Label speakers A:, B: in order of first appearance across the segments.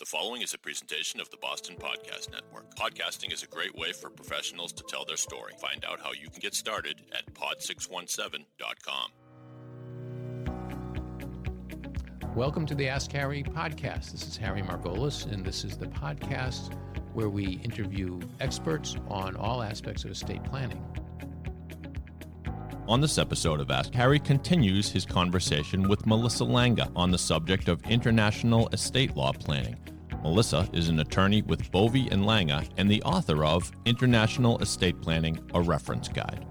A: The following is a presentation of the Boston Podcast Network. Podcasting is a great way for professionals to tell their story. Find out how you can get started at pod617.com.
B: Welcome to the Ask Harry podcast. This is Harry Margolis, and this is the podcast where we interview experts on all aspects of estate planning.
A: On this episode of Ask Harry continues his conversation with Melissa Langa on the subject of international estate law planning. Melissa is an attorney with Bove and Langa and the author of International Estate Planning: A Reference Guide.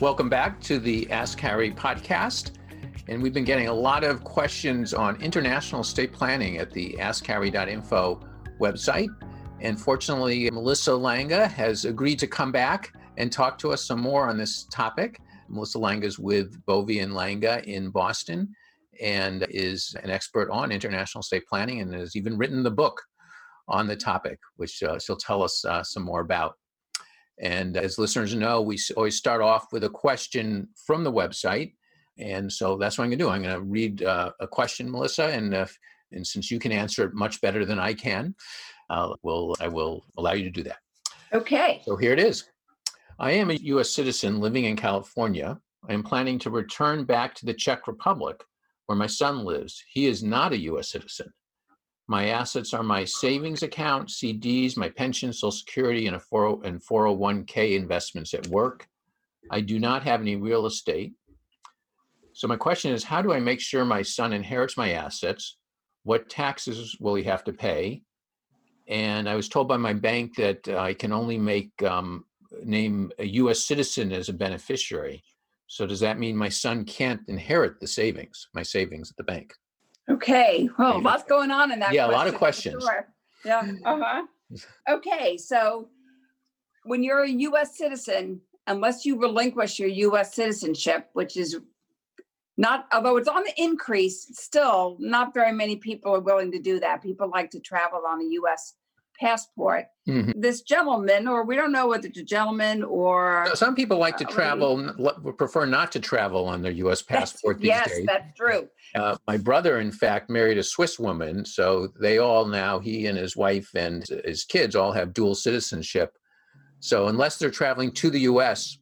B: Welcome back to the Ask Harry podcast. And we've been getting a lot of questions on international estate planning at the askharry.info website. And fortunately, Melissa Langa has agreed to come back and talk to us some more on this topic. Melissa Langa is with Bove and Langa in Boston and is an expert on international state planning and has even written the book on the topic, which uh, she'll tell us uh, some more about. And as listeners know, we always start off with a question from the website. And so that's what I'm going to do. I'm going to read uh, a question, Melissa, and if, and since you can answer it much better than I can, uh, will I will allow you to do that.
C: Okay.
B: So here it is. I am a U.S. citizen living in California. I am planning to return back to the Czech Republic, where my son lives. He is not a U.S. citizen. My assets are my savings account, CDs, my pension, Social Security, and a 40 and 401k investments at work. I do not have any real estate. So my question is, how do I make sure my son inherits my assets? What taxes will he have to pay? And I was told by my bank that uh, I can only make um, name a U.S. citizen as a beneficiary. So does that mean my son can't inherit the savings, my savings at the bank?
C: Okay. Well, Maybe. lots going on in that.
B: Yeah, a lot of questions.
C: Sure. Yeah. Uh huh. okay. So when you're a U.S. citizen, unless you relinquish your U.S. citizenship, which is not, although it's on the increase, still not very many people are willing to do that. People like to travel on a U.S passport. Mm-hmm. This gentleman, or we don't know whether it's a gentleman or
B: some people like to uh, travel, prefer not to travel on their U.S. passport. These
C: yes,
B: days.
C: that's true.
B: Uh, my brother, in fact, married a Swiss woman, so they all now he and his wife and his kids all have dual citizenship. So unless they're traveling to the U.S.,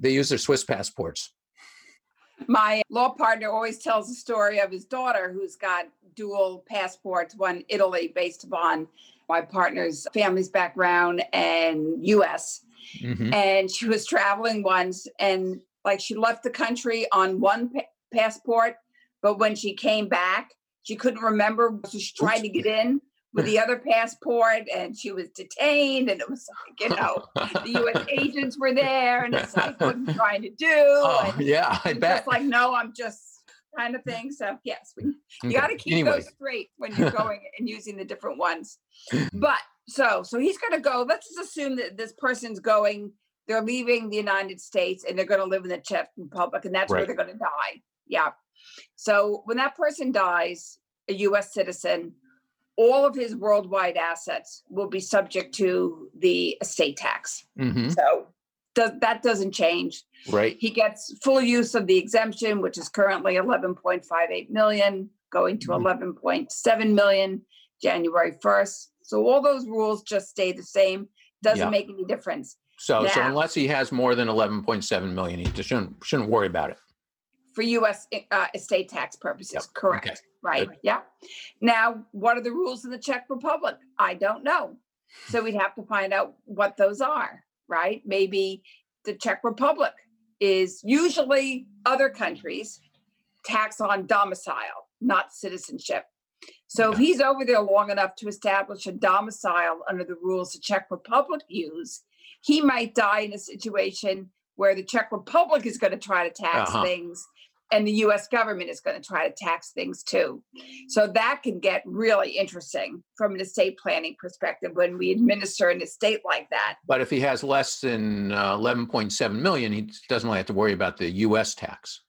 B: they use their Swiss passports.
C: My law partner always tells the story of his daughter who's got dual passports, one Italy based upon my partner's family's background and US. Mm-hmm. And she was traveling once and like she left the country on one pa- passport, but when she came back, she couldn't remember. So she tried to get in with the other passport and she was detained and it was like, you know, the US agents were there and it's like, what are you trying to do?
B: Oh,
C: and
B: yeah, I bet.
C: Just like, no, I'm just kind of thing. So yes, we, you got to keep anyway. those straight when you're going and using the different ones. But so so he's going to go. Let's just assume that this person's going. They're leaving the United States and they're going to live in the Czech Republic, and that's right. where they're going to die. Yeah. So when that person dies, a U.S. citizen, all of his worldwide assets will be subject to the estate tax. Mm-hmm. So does, that doesn't change.
B: Right.
C: He gets full use of the exemption, which is currently 11.58 million, going to mm-hmm. 11.7 million January 1st. So all those rules just stay the same. Doesn't yeah. make any difference.
B: So, now, so unless he has more than 11.7 million, he just shouldn't shouldn't worry about it.
C: For U.S. Uh, estate tax purposes, yep. correct? Okay. Right. Good. Yeah. Now, what are the rules in the Czech Republic? I don't know. So we'd have to find out what those are right? Maybe the Czech Republic is usually other countries tax on domicile, not citizenship. So if he's over there long enough to establish a domicile under the rules the Czech Republic use, he might die in a situation where the Czech Republic is going to try to tax uh-huh. things and the US government is going to try to tax things too. So that can get really interesting from an estate planning perspective when we administer an estate like that.
B: But if he has less than uh, 11.7 million, he doesn't really have to worry about the US tax.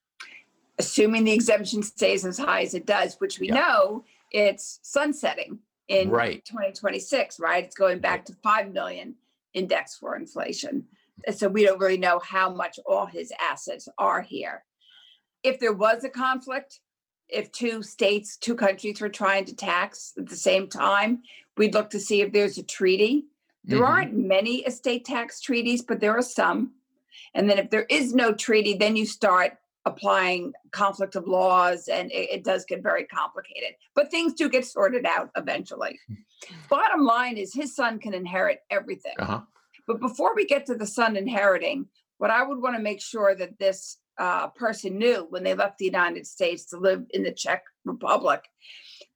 C: Assuming the exemption stays as high as it does, which we yeah. know it's sunsetting in right. 2026, right? It's going back to 5 million index for inflation. So we don't really know how much all his assets are here if there was a conflict, if two states, two countries were trying to tax at the same time, we'd look to see if there's a treaty. There
B: Mhm.
C: aren't many estate tax treaties, but there are some. And then if there is no treaty, then you start applying conflict of laws and it, it does get very complicated. But things do get sorted out eventually. Bottom line is his son can inherit everything.
B: Uh-huh.
C: But before we get to the son inheriting, what I would want to make sure that this uh, person knew when they left the United States to live in the Czech Republic,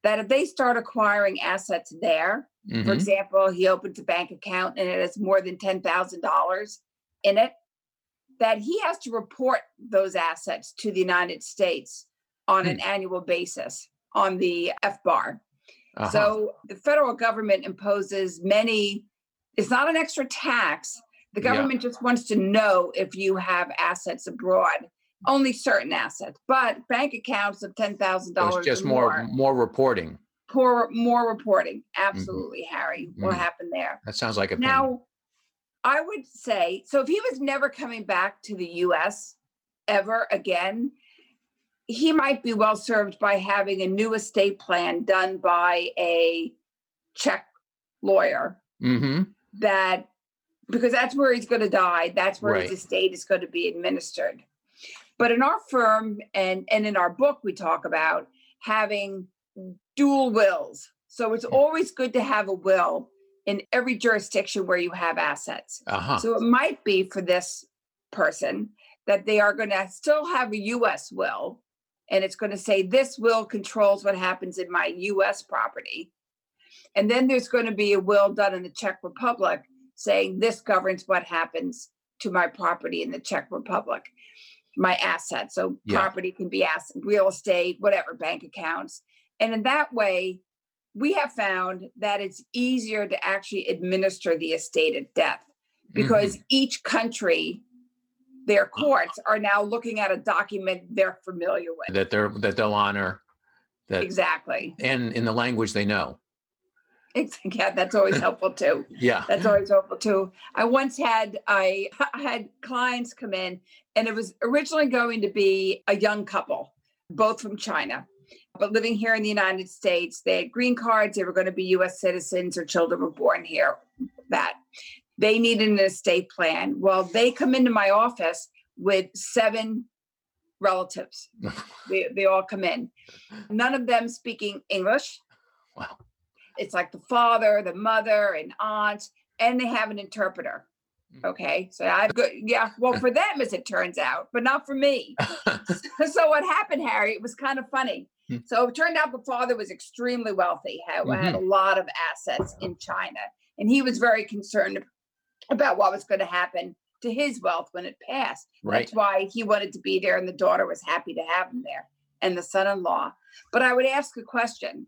C: that if they start acquiring assets there, for
B: Mhm.
C: example, he opens a bank account and it has more than $10,000 in it, that he has to report those assets to the United States on an annual basis on the FBAR.
B: Uh-huh.
C: So the federal government imposes many, it's not an extra tax. The
B: Yeah.
C: government just wants to know if you have assets abroad, only certain assets, but bank accounts of $10,000
B: it's just
C: or
B: more more reporting.
C: Poor, more reporting.
B: Mm-hmm.
C: Absolutely, Harry. What
B: Mhm.
C: happened there?
B: That sounds like a pain.
C: Now, I would say so if he was never coming back to the US ever again, he might be well served by having a new estate plan done by a Czech lawyer
B: Mm-hmm.
C: that because that's where he's going to die, that's where
B: Right.
C: his estate is going to be administered. But in our firm and and in our book we talk about having dual wills. So it's always good to have a will in every jurisdiction where you have assets.
B: Uh-huh.
C: So it might be for this person that they are going to still have a US will and it's going to say this will controls what happens in my US property. And then there's going to be a will done in the Czech Republic saying this governs what happens to my property in the Czech Republic, my assets. So
B: Yeah.
C: property can be asset, real estate, whatever, bank accounts. And in that way, we have found that it's easier to actually administer the estate at death
B: Mm-hmm.
C: because each country, their courts are now looking at a document they're familiar with.
B: that they're that they'll honor that
C: Exactly.
B: and in the language they know.
C: Yeah, that's always helpful too.
B: Yeah.
C: That's always helpful too. I once had I I had clients come in, and it was originally going to be a young couple, both from China, but living here in the United States. They had green cards. They were going to be U.S. citizens. Their children were born here. That they needed an estate plan. Well, they come into my office with seven relatives. they, they all come in. None of them speaking English.
B: Wow.
C: It's like the father, the mother, and aunt, and they have an interpreter.
B: Mm.
C: Okay. So I've got, yeah, well, for them, as it turns out, but not for me. so what happened, Harry, it was kind of funny.
B: Hmm.
C: So it turned out the father was extremely wealthy, had, had a lot of assets in China, and he was very concerned about what was going to happen to his wealth when it passed.
B: right.
C: That's why he wanted to be there, and the daughter was happy to have him there, and the son-in-law. But I would ask a question,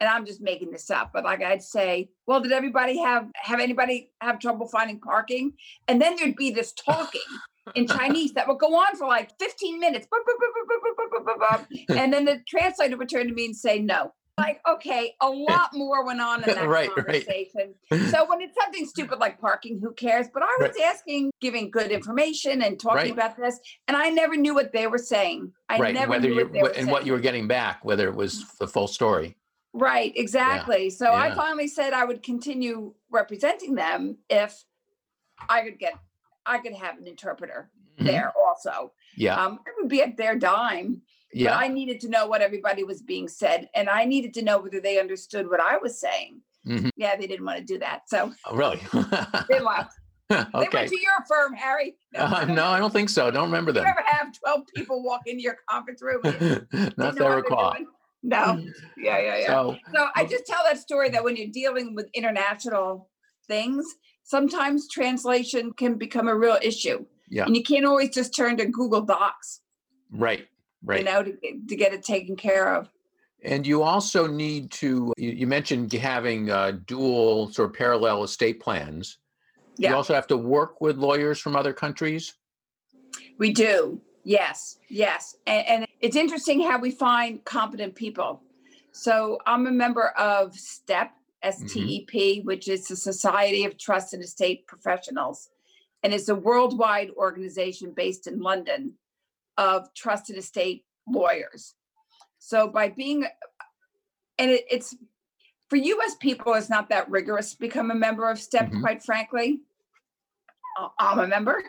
C: and I'm just making this up, but like I'd say, well, did everybody have have anybody have trouble finding parking? And then there'd be this talking in Chinese that would go on for like 15 minutes. And then the translator would turn to me and say, no. Like, okay, a lot more went on in that
B: right,
C: conversation. Right. So when it's something stupid like parking, who cares? But I was right. asking, giving good information and talking about this, and I never knew what they were saying. I never
B: whether
C: knew what they were
B: and
C: saying.
B: what you were getting back, whether it was the full story.
C: Right, exactly. So I finally said I would continue representing them if I could get, I could have an interpreter
B: Mhm.
C: there also.
B: Yeah.
C: Um, it would be at their dime, Yeah. but
B: yeah.
C: I needed to know what everybody was being said, and I needed to know whether they understood what I was saying.
B: Mhm.
C: Yeah, they didn't want to do that, so
B: Oh, really?
C: they left. They went to your firm, Harry.
B: Uh, no, I don't think so. Don't remember
C: that.
B: You
C: ever have twelve people walk into your conference room?
B: Not that I recall.
C: No. Yeah, yeah, yeah.
B: So
C: So I just tell that story that when you're dealing with international things, sometimes translation can become a real issue.
B: Yeah.
C: And you can't always just turn to Google Docs,
B: right, right.
C: you know, to, get- to get it taken care of.
B: And you also need to, you, you mentioned having uh, dual sort of parallel estate plans. You also have to work with lawyers from other countries.
C: We do. Yes, yes. And, and it's interesting how we find competent people. So I'm a member of STEP, S T E P, which is the Society of Trust and Estate Professionals. And it's a worldwide organization based in London of trust and estate lawyers. So by being, and it, it's for US people, it's not that rigorous to become a member of STEP,
B: Mhm.
C: quite frankly. I- I'm a member.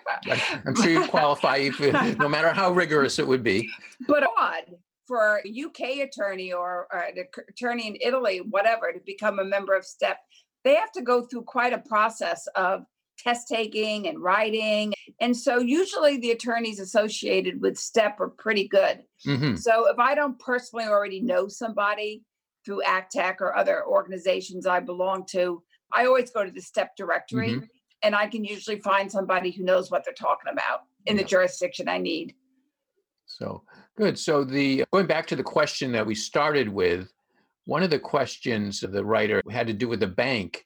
B: I'm sure you qualify, if, no matter how rigorous it would be.
C: But odd for a UK attorney or, or an attorney in Italy, whatever, to become a member of STEP, they have to go through quite a process of test taking and writing. And so usually the attorneys associated with STEP are pretty good.
B: Mhm.
C: So if I don't personally already know somebody through ACTEC or other organizations I belong to, I always go to the STEP directory
B: Mhm.
C: And I can usually find somebody who knows what they're talking about in the jurisdiction I need.
B: So, good. So the, going back to the question that we started with, one of the questions of the writer had to do with the bank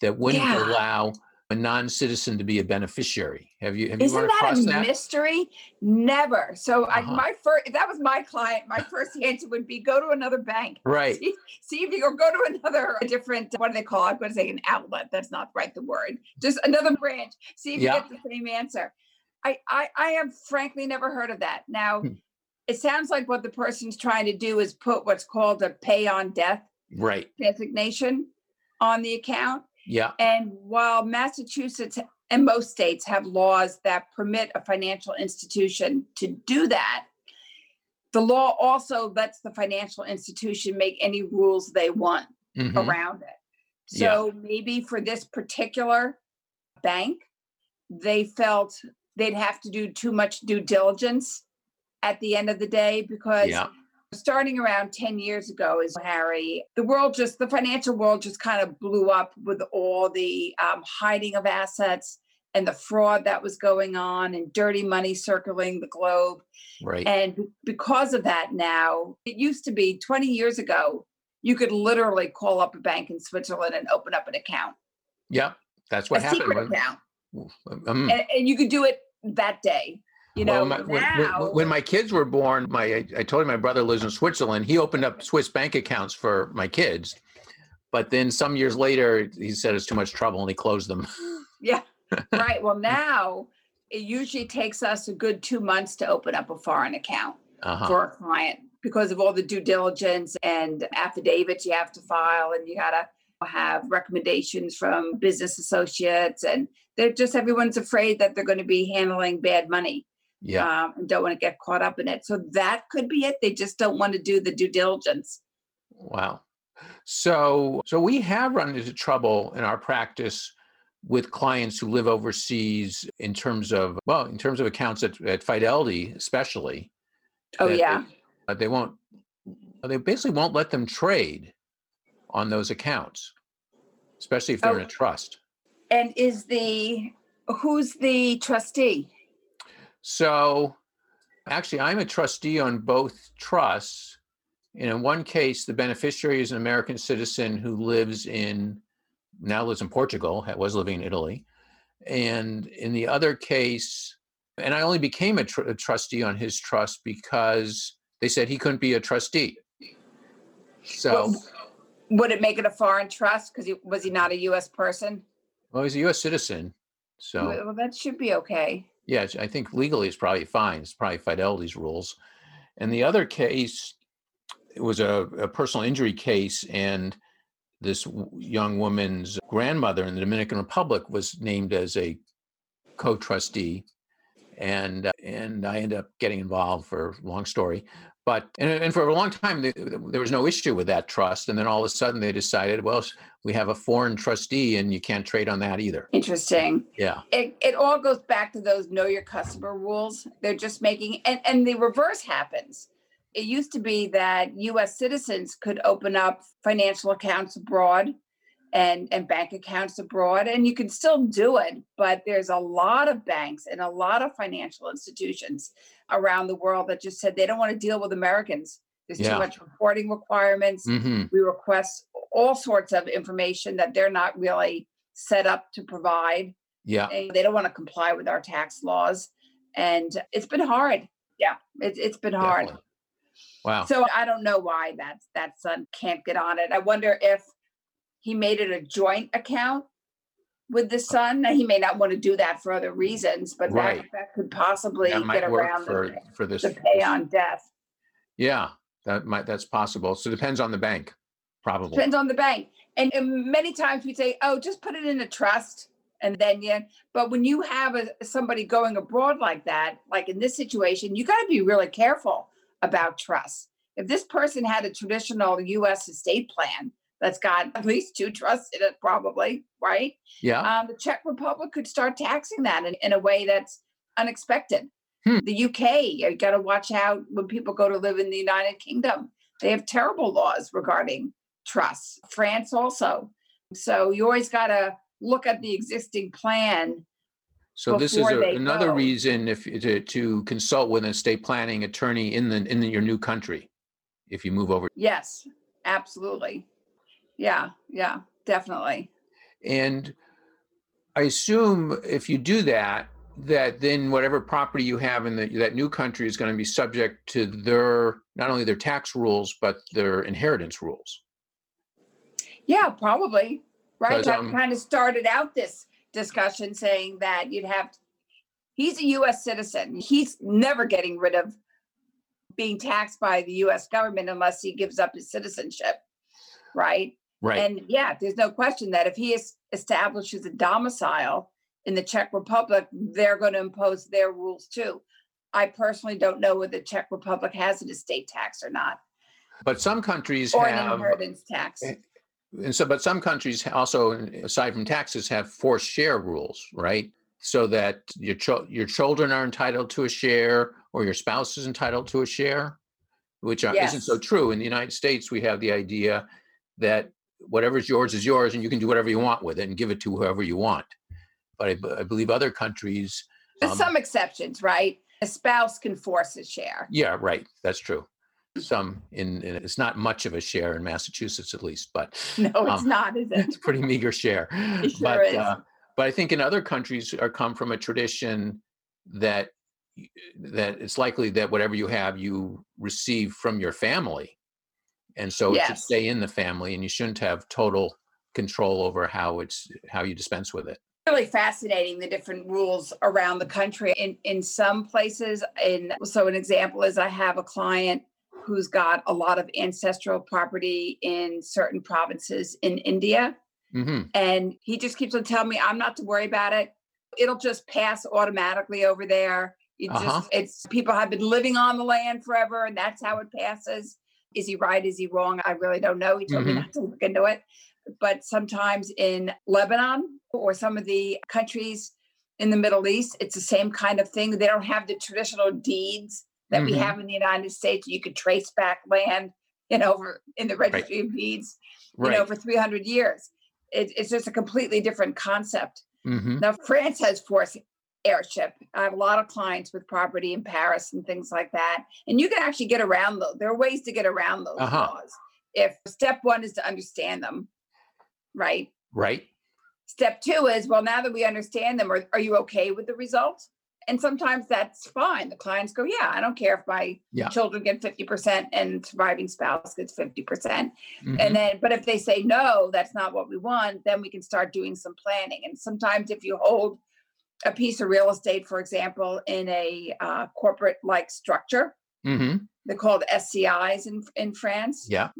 B: that wouldn't
C: Yeah.
B: allow a non-citizen to be a beneficiary. Have you, have
C: Isn't
B: run
C: that a
B: that?
C: mystery? Never. So I,
B: Uh-huh.
C: my first, if that was my client, my first answer would be go to another bank.
B: Right.
C: See, see if you or go to another a different, what do they call it? I'm going to say an outlet. That's not right, the word. Just another branch. See if
B: Yeah.
C: you get the same answer. I, I, I have frankly never heard of that. Now,
B: Hmm.
C: it sounds like what the person's trying to do is put what's called a pay on death
B: Right.
C: designation on the account.
B: Yeah.
C: And while Massachusetts and most states have laws that permit a financial institution to do that, the law also lets the financial institution make any rules they want
B: Mhm.
C: around it.
B: Yeah.
C: So maybe for this particular bank, they felt they'd have to do too much due diligence at the end of the day because
B: Yeah.
C: Starting around 10 years ago is harry the world just the financial world just kind of blew up with all the um, hiding of assets and the fraud that was going on and dirty money circling the globe
B: Right.
C: and because of that now it used to be 20 years ago you could literally call up a bank in switzerland and open up an account
B: Yeah. That's what
C: a
B: happened.
C: secret account
B: um,
C: and, and you could do it that day you
B: Well,
C: know
B: my- when, when- when my kids were born, my I I told you my brother lives in Switzerland. He opened up Swiss bank accounts for my kids, but then some years later, he said it's too much trouble and he closed them.
C: Yeah, right. Well, now it usually takes us a good two months to open up a foreign account
B: Uh-huh.
C: for a client because of all the due diligence and affidavits you have to file, and you gotta have recommendations from business associates, and they're just everyone's afraid that they're going to be handling bad money
B: Yeah.
C: um, and don't want to get caught up in it. So that could be it. They just don't want to do the due diligence.
B: Wow. So so we have run into trouble in our practice with clients who live overseas in terms of well, in terms of accounts at, at Fidelity, especially.
C: Oh
B: they-
C: yeah.
B: uh, they won't they basically won't let them trade on those accounts, especially if they're in
C: Oh.
B: a trust.
C: And is the who's the trustee?
B: So actually, I'm a trustee on both trusts. And in one case, the beneficiary is an American citizen who lives in, now lives in Portugal, was living in Italy. And in the other case, and I only became a, tr- a trustee on his trust because they said he couldn't be a trustee. So,
C: Well, Would it make it a foreign trust? Because he was he not a U.S. person?
B: well, he's a US citizen. So,
C: well, that should be okay.
B: Yeah, I think legally it's probably fine. It's probably Fidelity's rules. And the other case, it was a, a personal injury case, and this young woman's grandmother in the Dominican Republic was named as a co-trustee, and and I ended up getting involved for a long story. But and, and for a long time th- th- there was no issue with that trust, and then all of a sudden they decided, well, we have a foreign trustee, and you can't trade on that either.
C: Interesting.
B: Yeah,
C: It it all goes back to those know your customer rules. They're just making and and the reverse happens. It used to be that U.S. citizens could open up financial accounts abroad and and bank accounts abroad, and you can still do it. But there's a lot of banks and a lot of financial institutions around the world that just said they don't want to deal with Americans. There's
B: Yeah.
C: too much reporting requirements.
B: hmm
C: we request all sorts of information that they're not really set up to provide.
B: yeah,
C: and They don't want to comply with our tax laws. And it's been hard. Yeah, it, it's been hard.
B: definitely. Wow.
C: So I don't know why that that son can't get on it. I wonder if he made it a joint account with the son. Now, He may not want to do that for other reasons, but
B: Right.
C: that, that could possibly
B: that
C: get around
B: for
C: the,
B: for this.
C: the pay on death.
B: Yeah, that might, that's possible. So it depends on the bank, probably.
C: Depends on the bank. And, and many times we say, oh, just put it in a trust and then yeah. But when you have a, somebody going abroad like that, like in this situation, you got to be really careful about trust. If this person had a traditional U.S. estate plan that's got at least two trusts in it, probably, right?
B: Yeah.
C: Um, the Czech Republic could start taxing that in, in a way that's unexpected.
B: Hmm.
C: The UK, you got to watch out when people go to live in the United Kingdom. They have terrible laws regarding trusts. France also. So you always got to look at the existing plan.
B: So this is a- another
C: go.
B: reason if, to, to consult with an estate planning attorney in the, in your new country. If you move over.
C: Yes, absolutely. Yeah, yeah, definitely.
B: And I assume if you do that, that then whatever property you have in the, that new country is going to be subject to their, not only their tax rules, but their inheritance rules.
C: Yeah, probably. Right. That
B: um,
C: kind of started out this discussion saying that you'd have, he's a US citizen. He's never getting rid of being taxed by the US government unless he gives up his citizenship. Right.
B: Right.
C: And yeah, there's no question that if he es- establishes a domicile in the Czech Republic, they're going to impose their rules too. I personally don't know whether the Czech Republic has an estate tax or not,
B: But some countries
C: or an
B: have,
C: inheritance tax.
B: eh, and so, but some countries also, aside from taxes, have forced share rules, right? So that your chil- your children are entitled to a share, or your spouse is entitled to a share, which are- isn't so true. In the United States, we have the idea that whatever's yours is yours, and you can do whatever you want with it and give it to whoever you want. But I, believe other countries,
C: There's
B: um,
C: some exceptions, right? A spouse can force a share.
B: yeah, right, that's true. Some in, in it's not much of a share in Massachusetts, at least, but
C: No, it's
B: Um,
C: not, is it?
B: it's a pretty meager share.
C: It sure
B: but
C: is.
B: uh, but I think in other countries are come from a tradition that that it's likely that whatever you have you receive from your family, and so it should stay in the family, and you shouldn't have total control over how it's how you dispense with it.
C: Really fascinating the different rules around the country. In in some places, in so an example is I have a client who's got a lot of ancestral property in certain provinces in India.
B: hmm
C: And he just keeps on telling me, I'm not to worry about it. It'll just pass automatically over there. It
B: Uh-huh.
C: just, it's people have been living on the land forever and that's how it passes. Is he right? Is he wrong? I really don't know. He told me
B: Mhm.
C: not to look into it. But sometimes in Lebanon or some of the countries in the Middle East, it's the same kind of thing. They don't have the traditional deeds that we
B: Mhm.
C: have in the United States. You could trace back land, you know, over in the registry of deeds you
B: Right.
C: know, for 300 years. It, it's just a completely different concept.
B: hmm
C: Now, France has forced heirship. I have a lot of clients with property in Paris and things like that. And you can actually get around those. There are ways to get around those
B: Uh-huh.
C: laws. If step one is to understand them, right?
B: Right.
C: Step two is, well, now that we understand them, are, are you okay with the results? And sometimes that's fine. The clients go, yeah, I don't care if my
B: Yeah.
C: children get 50% and surviving spouse gets 50%.
B: Mhm.
C: And then, but if they say no, that's not what we want, then we can start doing some planning. And sometimes, if you hold a piece of real estate, for example, in a uh, corporate like structure,
B: Mhm.
C: they're called SCIs in, in France.
B: Yeah.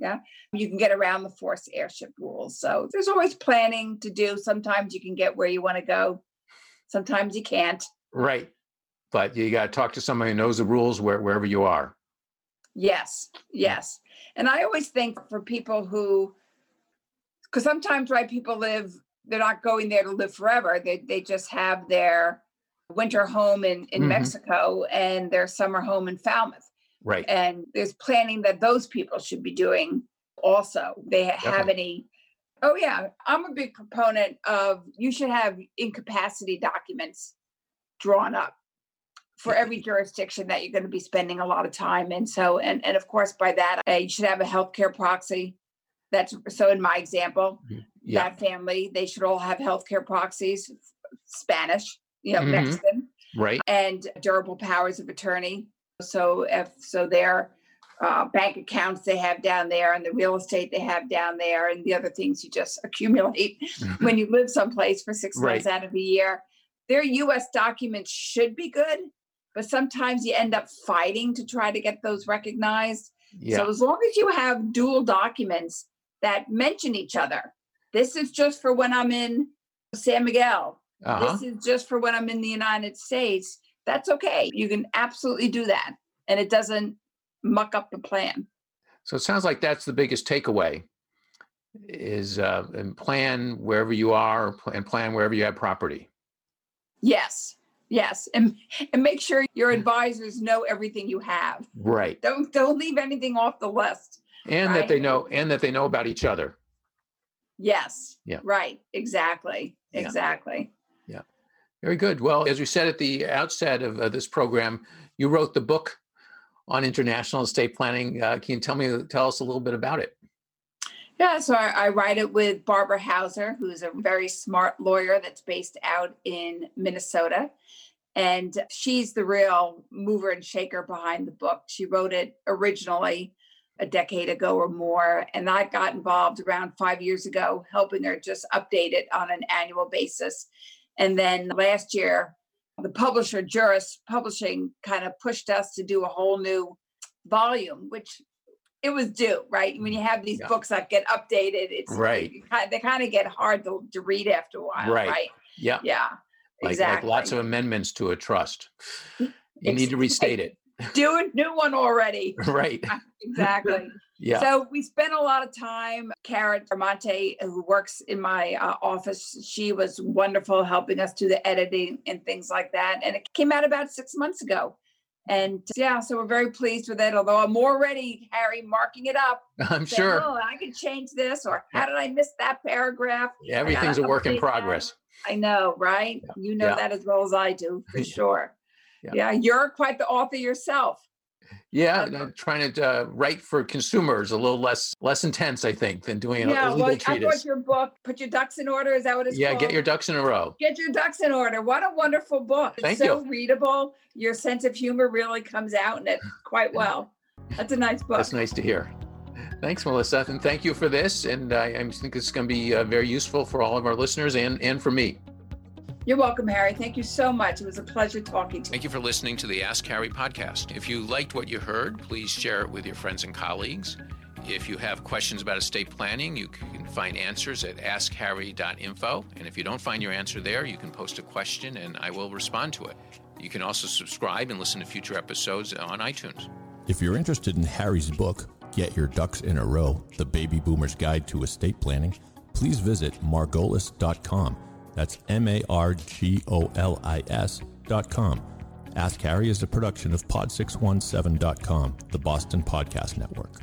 C: You can get around the forced heirship rules. So there's always planning to do. Sometimes you can get where you want to go, sometimes you can't.
B: Right. But you got to talk to somebody who knows the rules where, wherever you are.
C: Yes, yes. And I always think for people who, because sometimes, right, people live, they're not going there to live forever. They, they just have their winter home in, in
B: Mhm.
C: Mexico and their summer home in Falmouth.
B: Right.
C: And there's planning that those people should be doing also. They ha- have
B: Definitely.
C: any, oh, yeah. I'm a big proponent of you should have incapacity documents drawn up for every jurisdiction that you're going to be spending a lot of time in. So, and, and of course, by that, uh, you should have a healthcare proxy. That's so in my example,
B: Yeah.
C: that family, they should all have healthcare proxies, Spanish, you know,
B: Mhm.
C: Mexican,
B: Right.
C: and durable powers of attorney. So if so their uh, bank accounts they have down there and the real estate they have down there and the other things you just accumulate when you live someplace for six months out of the year. Their US documents should be good, but sometimes you end up fighting to try to get those recognized. Yeah. So as long as you have dual documents that mention each other, this is just for when I'm in San Miguel. Uh-huh. This is just for when I'm in the United States. That's okay. You can absolutely do that. And it doesn't muck up the plan.
B: So it sounds like that's the biggest takeaway is uh, and plan wherever you are and plan wherever you have property.
C: Yes. Yes. And and make sure your advisors know everything you have.
B: Right.
C: Don't don't leave anything off the list.
B: And right? that they know and that they know about each other.
C: Yes. Yeah. Right. Exactly. Yeah. Exactly.
B: Yeah. Very good. Well, as we said at the outset of uh, this program, you wrote the book on international estate planning. Uh, can you tell me tell us a little bit about it?
C: Yeah, so I, I, write it with Barbara Hauser, who's a very smart lawyer that's based out in Minnesota. And she's the real mover and shaker behind the book. She wrote it originally a decade ago or more. And I got involved around five years ago, helping her just update it on an annual basis. And then last year, the publisher, Juris Publishing, kind of pushed us to do a whole new volume, which it was due, right? When you mm, have these yeah. books that get updated, it's
B: right.
C: They kind of get hard to, to read after a while, right? right?
B: Yeah,
C: yeah,
B: like, exactly. Like lots of amendments to a trust. You need to restate it.
C: Do a new one already.
B: right.
C: exactly.
B: Yeah.
C: So we spent a lot of time. Karen Armonte, who works in my uh, office, she was wonderful helping us do the editing and things like that. And it came out about six months ago. And yeah, so we're very pleased with it. Although I'm already, Harry, marking it up.
B: I'm saying, sure.
C: Oh, I can change this, or how did I miss that paragraph?
B: Yeah, everything's a work in progress.
C: That. I know, right? Yeah. You know yeah. that as well as I do, for sure. Yeah. yeah, you're quite the author yourself.
B: Yeah, uh, trying to uh, write for consumers a little less less intense, I think, than doing yeah, a legal well, treatise. I
C: bought your book. Put your ducks in order. Is that what it's
B: yeah,
C: called?
B: get your ducks in a row.
C: Get your ducks in order. What a wonderful book! It's
B: Thank
C: so
B: you.
C: readable. Your sense of humor really comes out in it quite well. That's a nice book.
B: That's nice to hear. Thanks, Melissa, and thank you for this. And I, I think it's going to be uh, very useful for all of our listeners and and for me.
C: You're welcome, Harry. Thank you so much. It was a pleasure talking to
B: you. Thank you for listening to the Ask Harry podcast. If you liked what you heard, please share it with your friends and colleagues. If you have questions about estate planning, you can find answers at askharry.info. And if you don't find your answer there, you can post a question and I will respond to it. You can also subscribe and listen to future episodes on iTunes.
A: If you're interested in Harry's book, Get Your Ducks in a Row The Baby Boomer's Guide to Estate Planning, please visit margolis.com that's M A R G O L I S dot com. Ask Harry is a production of Pod617.com, the Boston Podcast Network.